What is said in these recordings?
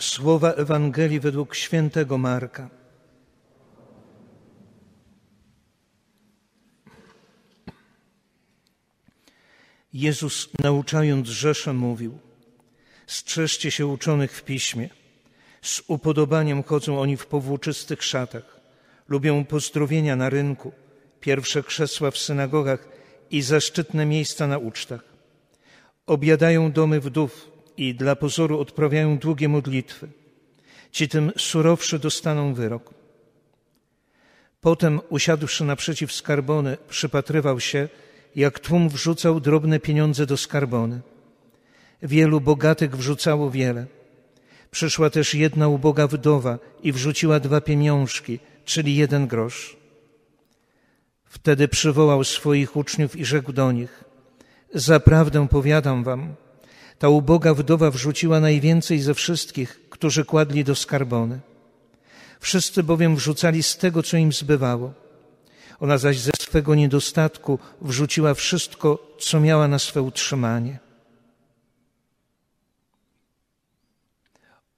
Słowa Ewangelii według świętego Marka. Jezus, nauczając Rzeszę, mówił: Strzeżcie się uczonych w piśmie. Z upodobaniem chodzą oni w powłóczystych szatach, lubią pozdrowienia na rynku, pierwsze krzesła w synagogach i zaszczytne miejsca na ucztach. Obiadają domy wdów i dla pozoru odprawiają długie modlitwy. Ci tym surowszy dostaną wyrok. Potem, usiadłszy naprzeciw skarbony, przypatrywał się, jak tłum wrzucał drobne pieniądze do skarbony. Wielu bogatych wrzucało wiele. Przyszła też jedna uboga wdowa i wrzuciła dwa pieniążki, czyli jeden grosz. Wtedy przywołał swoich uczniów i rzekł do nich: Zaprawdę powiadam wam, ta uboga wdowa wrzuciła najwięcej ze wszystkich, którzy kładli do skarbony. Wszyscy bowiem wrzucali z tego, co im zbywało. Ona zaś ze swego niedostatku wrzuciła wszystko, co miała na swe utrzymanie.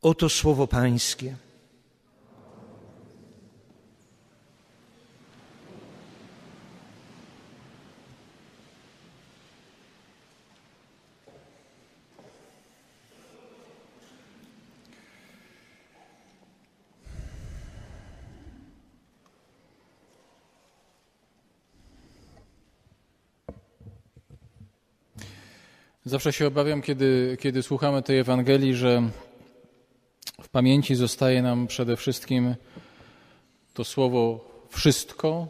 Oto słowo Pańskie. Zawsze się obawiam, kiedy, kiedy słuchamy tej Ewangelii, że w pamięci zostaje nam przede wszystkim to słowo wszystko,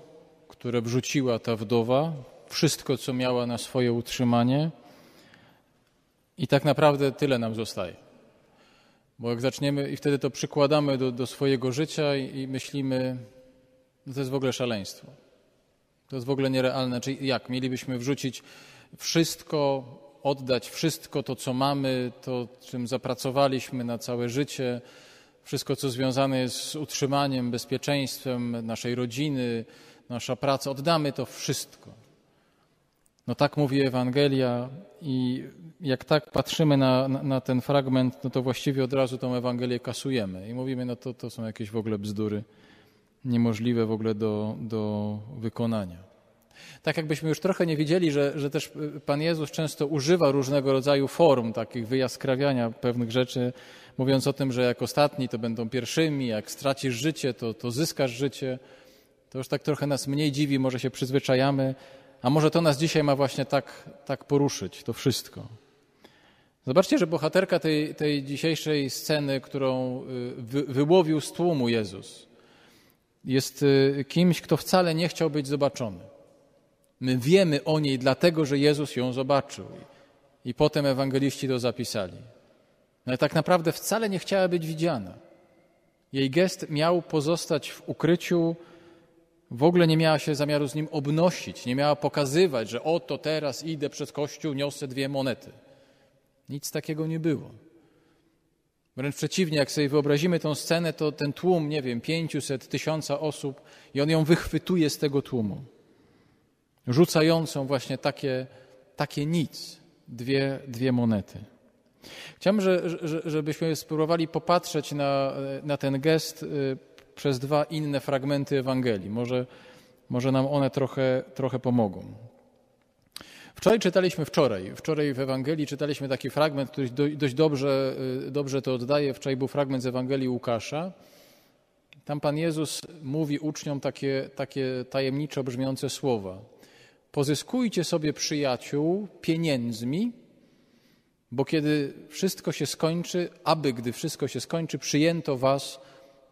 które wrzuciła ta wdowa, wszystko, co miała na swoje utrzymanie. I tak naprawdę tyle nam zostaje. Bo jak zaczniemy i wtedy to przykładamy do, do swojego życia i, i myślimy, no to jest w ogóle szaleństwo. To jest w ogóle nierealne. Czyli jak? Mielibyśmy wrzucić wszystko, oddać wszystko to, co mamy, to, czym zapracowaliśmy na całe życie, wszystko, co związane jest z utrzymaniem, bezpieczeństwem naszej rodziny, nasza praca, oddamy to wszystko. No tak mówi Ewangelia i jak tak patrzymy na, na, ten fragment, no to właściwie od razu tą Ewangelię kasujemy i mówimy, no to, to są jakieś w ogóle bzdury, niemożliwe w ogóle do, do wykonania. Tak jakbyśmy już trochę nie widzieli, że, że też Pan Jezus często używa różnego rodzaju form takich wyjaskrawiania pewnych rzeczy, mówiąc o tym, że jak ostatni to będą pierwszymi, jak stracisz życie, to, to zyskasz życie. To już tak trochę nas mniej dziwi, może się przyzwyczajamy, a może to nas dzisiaj ma właśnie tak, tak poruszyć, to wszystko. Zobaczcie, że bohaterka tej, tej dzisiejszej sceny, którą y, wy, wyłowił z tłumu Jezus, jest y, kimś, kto wcale nie chciał być zobaczony. My wiemy o niej dlatego, że Jezus ją zobaczył. I potem ewangeliści to zapisali. No ale tak naprawdę wcale nie chciała być widziana. Jej gest miał pozostać w ukryciu, w ogóle nie miała się zamiaru z nim obnosić, nie miała pokazywać, że oto teraz idę przez kościół, niosę dwie monety. Nic takiego nie było. Wręcz przeciwnie, jak sobie wyobrazimy tę scenę, to ten tłum, nie wiem, pięciuset, tysiąca osób i on ją wychwytuje z tego tłumu rzucającą właśnie takie, takie nic, dwie, dwie monety. Chciałbym, że, żebyśmy spróbowali popatrzeć na, na ten gest y, przez dwa inne fragmenty Ewangelii. Może, może nam one trochę, trochę pomogą. Wczoraj czytaliśmy, wczoraj, wczoraj w Ewangelii czytaliśmy taki fragment, który dość dobrze, y, dobrze to oddaje. Wczoraj był fragment z Ewangelii Łukasza. Tam Pan Jezus mówi uczniom takie, takie tajemniczo brzmiące słowa. Pozyskujcie sobie przyjaciół pieniędzmi, bo kiedy wszystko się skończy, aby gdy wszystko się skończy, przyjęto was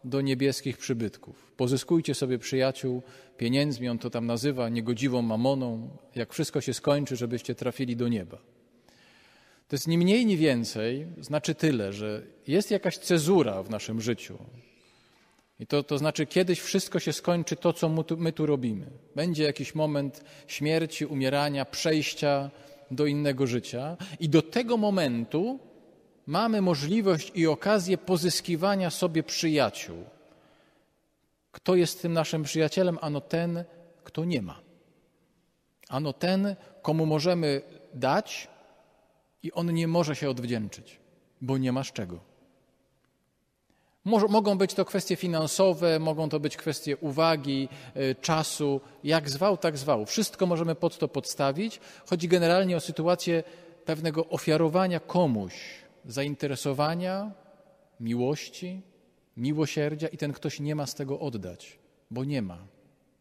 do niebieskich przybytków. Pozyskujcie sobie przyjaciół pieniędzmi, on to tam nazywa niegodziwą mamoną, jak wszystko się skończy, żebyście trafili do nieba. To jest ni mniej, ni więcej, znaczy tyle, że jest jakaś cezura w naszym życiu, i to, to znaczy, kiedyś wszystko się skończy to, co my tu, my tu robimy. Będzie jakiś moment śmierci, umierania, przejścia do innego życia, i do tego momentu mamy możliwość i okazję pozyskiwania sobie przyjaciół. Kto jest tym naszym przyjacielem? Ano ten, kto nie ma. Ano ten, komu możemy dać, i on nie może się odwdzięczyć, bo nie masz czego. Mogą być to kwestie finansowe, mogą to być kwestie uwagi, y, czasu, jak zwał, tak zwał. Wszystko możemy pod to podstawić. Chodzi generalnie o sytuację pewnego ofiarowania komuś, zainteresowania, miłości, miłosierdzia i ten ktoś nie ma z tego oddać, bo nie ma.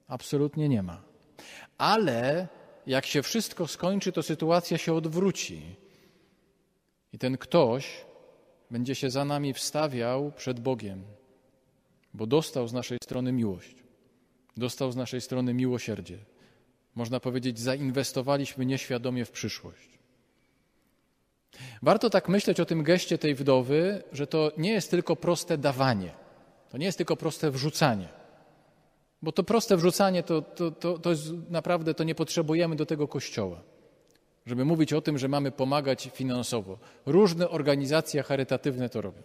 Absolutnie nie ma. Ale jak się wszystko skończy, to sytuacja się odwróci. I ten ktoś będzie się za nami wstawiał przed Bogiem, bo dostał z naszej strony miłość, dostał z naszej strony miłosierdzie. Można powiedzieć, zainwestowaliśmy nieświadomie w przyszłość. Warto tak myśleć o tym geście tej wdowy, że to nie jest tylko proste dawanie, to nie jest tylko proste wrzucanie. Bo to proste wrzucanie to, to, to, to jest naprawdę, to nie potrzebujemy do tego kościoła żeby mówić o tym, że mamy pomagać finansowo. Różne organizacje charytatywne to robią.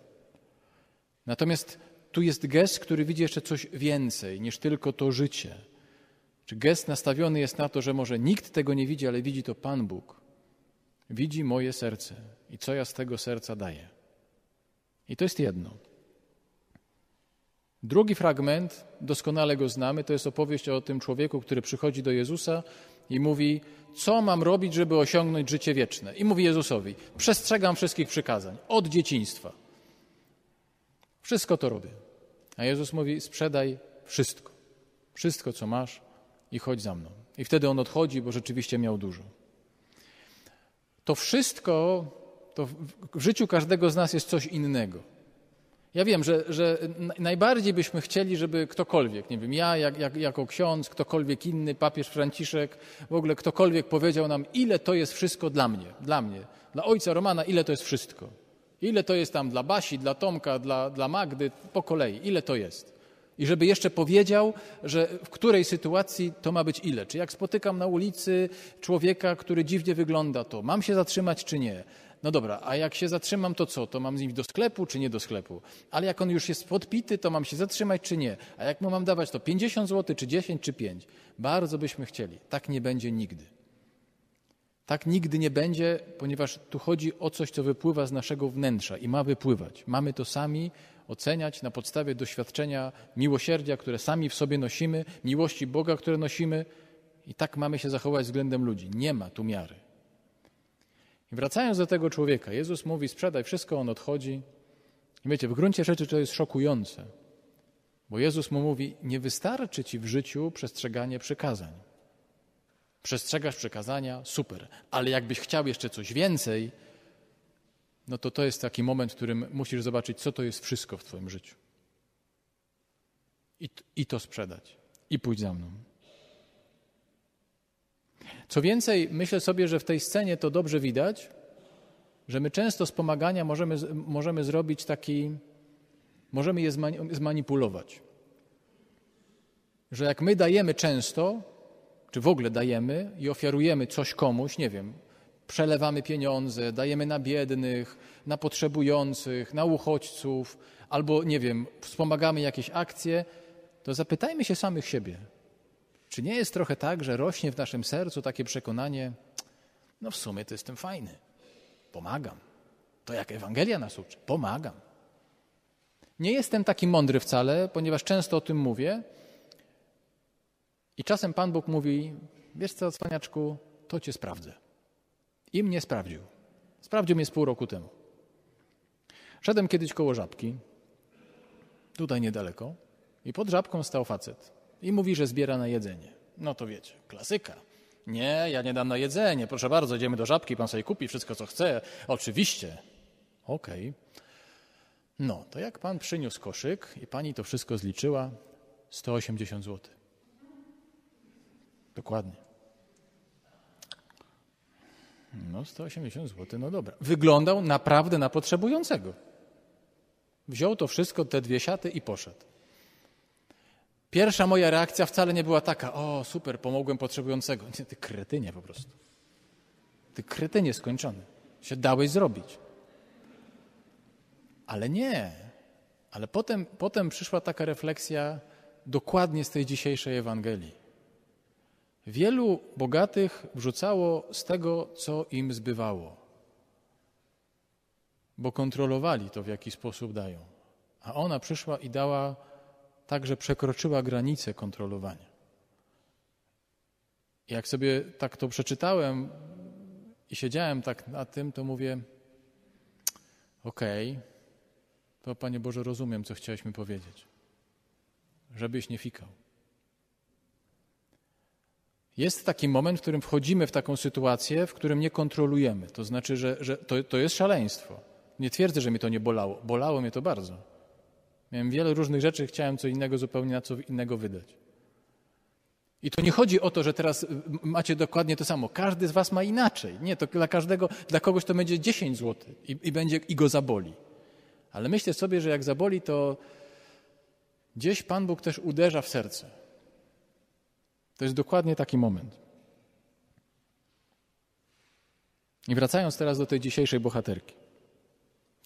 Natomiast tu jest gest, który widzi jeszcze coś więcej niż tylko to życie. Czy gest nastawiony jest na to, że może nikt tego nie widzi, ale widzi to Pan Bóg. Widzi moje serce i co ja z tego serca daję. I to jest jedno. Drugi fragment, doskonale go znamy, to jest opowieść o tym człowieku, który przychodzi do Jezusa i mówi: Co mam robić, żeby osiągnąć życie wieczne? I mówi Jezusowi: Przestrzegam wszystkich przykazań od dzieciństwa. Wszystko to robię. A Jezus mówi: Sprzedaj wszystko. Wszystko, co masz, i chodź za mną. I wtedy on odchodzi, bo rzeczywiście miał dużo. To wszystko, to w życiu każdego z nas jest coś innego. Ja wiem, że, że najbardziej byśmy chcieli, żeby ktokolwiek, nie wiem, ja jak, jak, jako ksiądz, ktokolwiek inny, papież Franciszek, w ogóle ktokolwiek powiedział nam, ile to jest wszystko dla mnie, dla mnie, dla ojca Romana, ile to jest wszystko. Ile to jest tam dla Basi, dla Tomka, dla, dla Magdy, po kolei, ile to jest. I żeby jeszcze powiedział, że w której sytuacji to ma być ile. Czy jak spotykam na ulicy człowieka, który dziwnie wygląda, to mam się zatrzymać czy nie? No dobra, a jak się zatrzymam, to co? To mam z nim do sklepu, czy nie do sklepu? Ale jak on już jest podpity, to mam się zatrzymać, czy nie? A jak mu mam dawać to 50 zł, czy 10, czy 5? Bardzo byśmy chcieli. Tak nie będzie nigdy. Tak nigdy nie będzie, ponieważ tu chodzi o coś, co wypływa z naszego wnętrza i ma wypływać. Mamy to sami oceniać na podstawie doświadczenia miłosierdzia, które sami w sobie nosimy, miłości Boga, które nosimy, i tak mamy się zachować względem ludzi. Nie ma tu miary. I wracając do tego człowieka, Jezus mówi: sprzedaj wszystko, on odchodzi. I wiecie, w gruncie rzeczy to jest szokujące, bo Jezus mu mówi: Nie wystarczy ci w życiu przestrzeganie przykazań. Przestrzegasz przykazania, super, ale jakbyś chciał jeszcze coś więcej, no to to jest taki moment, w którym musisz zobaczyć, co to jest wszystko w Twoim życiu. I, i to sprzedać. I pójdź za mną. Co więcej, myślę sobie, że w tej scenie to dobrze widać, że my często z pomagania możemy, możemy zrobić taki, możemy je zmanipulować. Że jak my dajemy często, czy w ogóle dajemy i ofiarujemy coś komuś, nie wiem, przelewamy pieniądze, dajemy na biednych, na potrzebujących, na uchodźców, albo nie wiem, wspomagamy jakieś akcje, to zapytajmy się samych siebie, czy nie jest trochę tak, że rośnie w naszym sercu takie przekonanie, no w sumie to jestem fajny, pomagam. To jak Ewangelia nas uczy, pomagam. Nie jestem taki mądry wcale, ponieważ często o tym mówię. I czasem Pan Bóg mówi, wiesz co, cwaniaczku, to cię sprawdzę. I mnie sprawdził. Sprawdził mnie z pół roku temu. Szedłem kiedyś koło żabki, tutaj niedaleko, i pod żabką stał facet. I mówi, że zbiera na jedzenie. No to wiecie, klasyka. Nie, ja nie dam na jedzenie. Proszę bardzo, idziemy do żabki, pan sobie kupi wszystko, co chce. Oczywiście. Okej. Okay. No, to jak pan przyniósł koszyk i pani to wszystko zliczyła, 180 zł. Dokładnie. No, 180 zł, no dobra. Wyglądał naprawdę na potrzebującego. Wziął to wszystko, te dwie siaty i poszedł. Pierwsza moja reakcja wcale nie była taka, o super, pomogłem potrzebującego. Nie, ty kretynie po prostu. Ty kretynie skończony. Się dałeś zrobić. Ale nie. Ale potem, potem przyszła taka refleksja dokładnie z tej dzisiejszej Ewangelii. Wielu bogatych wrzucało z tego, co im zbywało, bo kontrolowali to, w jaki sposób dają. A ona przyszła i dała tak, że przekroczyła granicę kontrolowania. Jak sobie tak to przeczytałem i siedziałem tak nad tym, to mówię: Okej, okay, to Panie Boże, rozumiem, co chciałeś mi powiedzieć. Żebyś nie fikał. Jest taki moment, w którym wchodzimy w taką sytuację, w którym nie kontrolujemy. To znaczy, że, że to, to jest szaleństwo. Nie twierdzę, że mnie to nie bolało. Bolało mnie to bardzo. Miałem wiele różnych rzeczy, chciałem co innego zupełnie na co innego wydać. I to nie chodzi o to, że teraz macie dokładnie to samo. Każdy z was ma inaczej. Nie, to dla każdego, dla kogoś to będzie 10 zł i, i, będzie, i go zaboli. Ale myślę sobie, że jak zaboli, to gdzieś Pan Bóg też uderza w serce. To jest dokładnie taki moment. I wracając teraz do tej dzisiejszej bohaterki.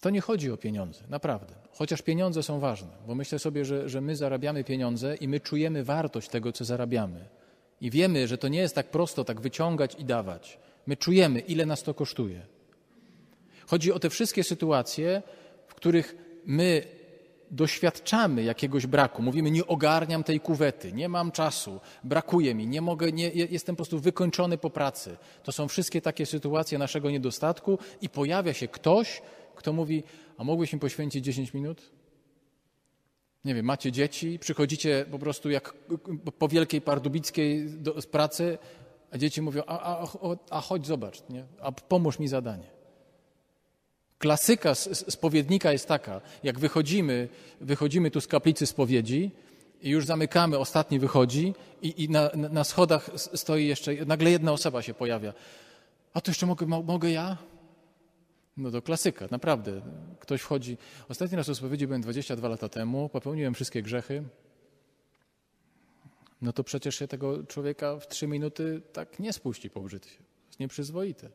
To nie chodzi o pieniądze, naprawdę. Chociaż pieniądze są ważne, bo myślę sobie, że, że my zarabiamy pieniądze i my czujemy wartość tego, co zarabiamy. I wiemy, że to nie jest tak prosto tak wyciągać i dawać. My czujemy, ile nas to kosztuje. Chodzi o te wszystkie sytuacje, w których my doświadczamy jakiegoś braku, mówimy, nie ogarniam tej kuwety, nie mam czasu, brakuje mi, nie mogę, nie, jestem po prostu wykończony po pracy. To są wszystkie takie sytuacje naszego niedostatku i pojawia się ktoś, kto mówi, a mógłbyś mi poświęcić 10 minut? Nie wiem, macie dzieci, przychodzicie po prostu jak po Wielkiej Pardubickiej do, z pracy, a dzieci mówią, a, a, a chodź zobacz, nie? a pomóż mi zadanie. Klasyka spowiednika jest taka, jak wychodzimy, wychodzimy tu z kaplicy spowiedzi i już zamykamy, ostatni wychodzi i, i na, na, schodach stoi jeszcze, nagle jedna osoba się pojawia. A to jeszcze mogę, mogę ja? No to klasyka, naprawdę. Ktoś wchodzi. Ostatni raz o spowiedzi byłem 22 lata temu, popełniłem wszystkie grzechy. No to przecież się tego człowieka w trzy minuty tak nie spuści po użyciu. To jest nieprzyzwoite.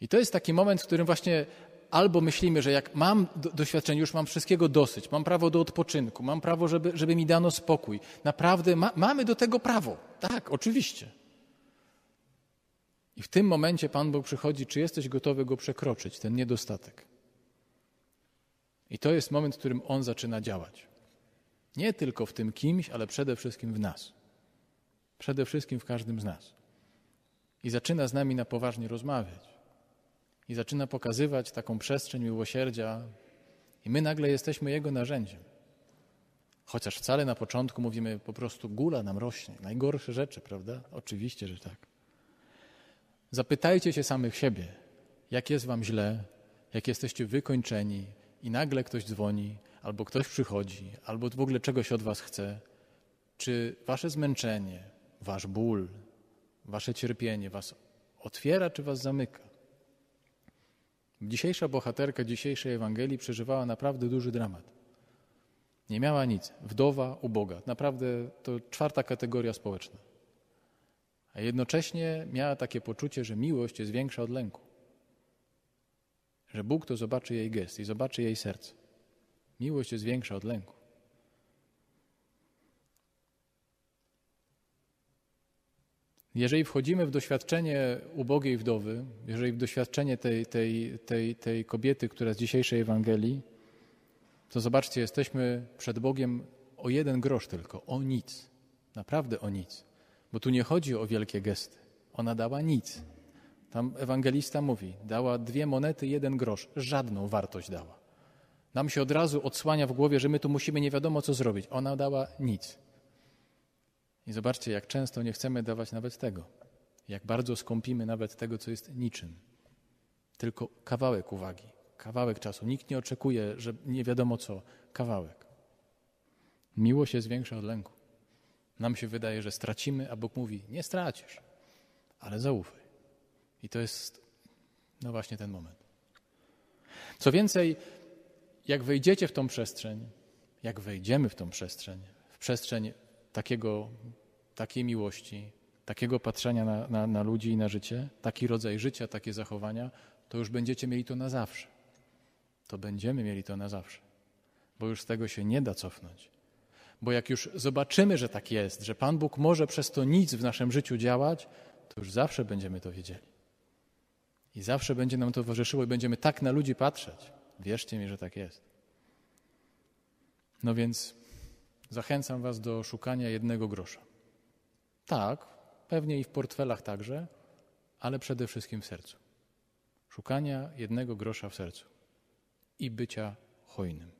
I to jest taki moment, w którym właśnie albo myślimy, że jak mam doświadczenie, już mam wszystkiego dosyć, mam prawo do odpoczynku, mam prawo, żeby, żeby mi dano spokój. Naprawdę ma, mamy do tego prawo. Tak, oczywiście. I w tym momencie Pan Bóg przychodzi, czy jesteś gotowy go przekroczyć, ten niedostatek. I to jest moment, w którym On zaczyna działać. Nie tylko w tym kimś, ale przede wszystkim w nas. Przede wszystkim w każdym z nas. I zaczyna z nami na poważnie rozmawiać. I zaczyna pokazywać taką przestrzeń miłosierdzia, i my nagle jesteśmy Jego narzędziem. Chociaż wcale na początku mówimy po prostu gula nam rośnie. Najgorsze rzeczy, prawda? Oczywiście, że tak. Zapytajcie się samych siebie, jak jest wam źle, jak jesteście wykończeni i nagle ktoś dzwoni, albo ktoś przychodzi, albo w ogóle czegoś od was chce. Czy wasze zmęczenie, wasz ból, wasze cierpienie was otwiera, czy was zamyka? Dzisiejsza bohaterka dzisiejszej Ewangelii przeżywała naprawdę duży dramat. Nie miała nic. Wdowa, uboga. Naprawdę to czwarta kategoria społeczna a jednocześnie miała takie poczucie, że miłość jest większa od lęku. Że Bóg to zobaczy jej gest i zobaczy jej serce. Miłość jest większa od lęku. Jeżeli wchodzimy w doświadczenie ubogiej wdowy, jeżeli w doświadczenie tej, tej, tej, tej kobiety, która z dzisiejszej Ewangelii, to zobaczcie, jesteśmy przed Bogiem o jeden grosz tylko, o nic. Naprawdę o nic. Bo tu nie chodzi o wielkie gesty. Ona dała nic. Tam ewangelista mówi, dała dwie monety, jeden grosz. Żadną wartość dała. Nam się od razu odsłania w głowie, że my tu musimy nie wiadomo co zrobić. Ona dała nic. I zobaczcie, jak często nie chcemy dawać nawet tego. Jak bardzo skąpimy nawet tego, co jest niczym. Tylko kawałek uwagi, kawałek czasu. Nikt nie oczekuje, że nie wiadomo co. Kawałek. Miłość jest większa od lęku. Nam się wydaje, że stracimy, a Bóg mówi: Nie stracisz, ale zaufaj. I to jest, no właśnie, ten moment. Co więcej, jak wejdziecie w tą przestrzeń, jak wejdziemy w tą przestrzeń, w przestrzeń takiego, takiej miłości, takiego patrzenia na, na, na ludzi i na życie, taki rodzaj życia, takie zachowania, to już będziecie mieli to na zawsze. To będziemy mieli to na zawsze, bo już z tego się nie da cofnąć. Bo jak już zobaczymy, że tak jest, że Pan Bóg może przez to nic w naszym życiu działać, to już zawsze będziemy to wiedzieli. I zawsze będzie nam towarzyszyło i będziemy tak na ludzi patrzeć. Wierzcie mi, że tak jest. No więc zachęcam Was do szukania jednego grosza. Tak, pewnie i w portfelach także, ale przede wszystkim w sercu. Szukania jednego grosza w sercu i bycia hojnym.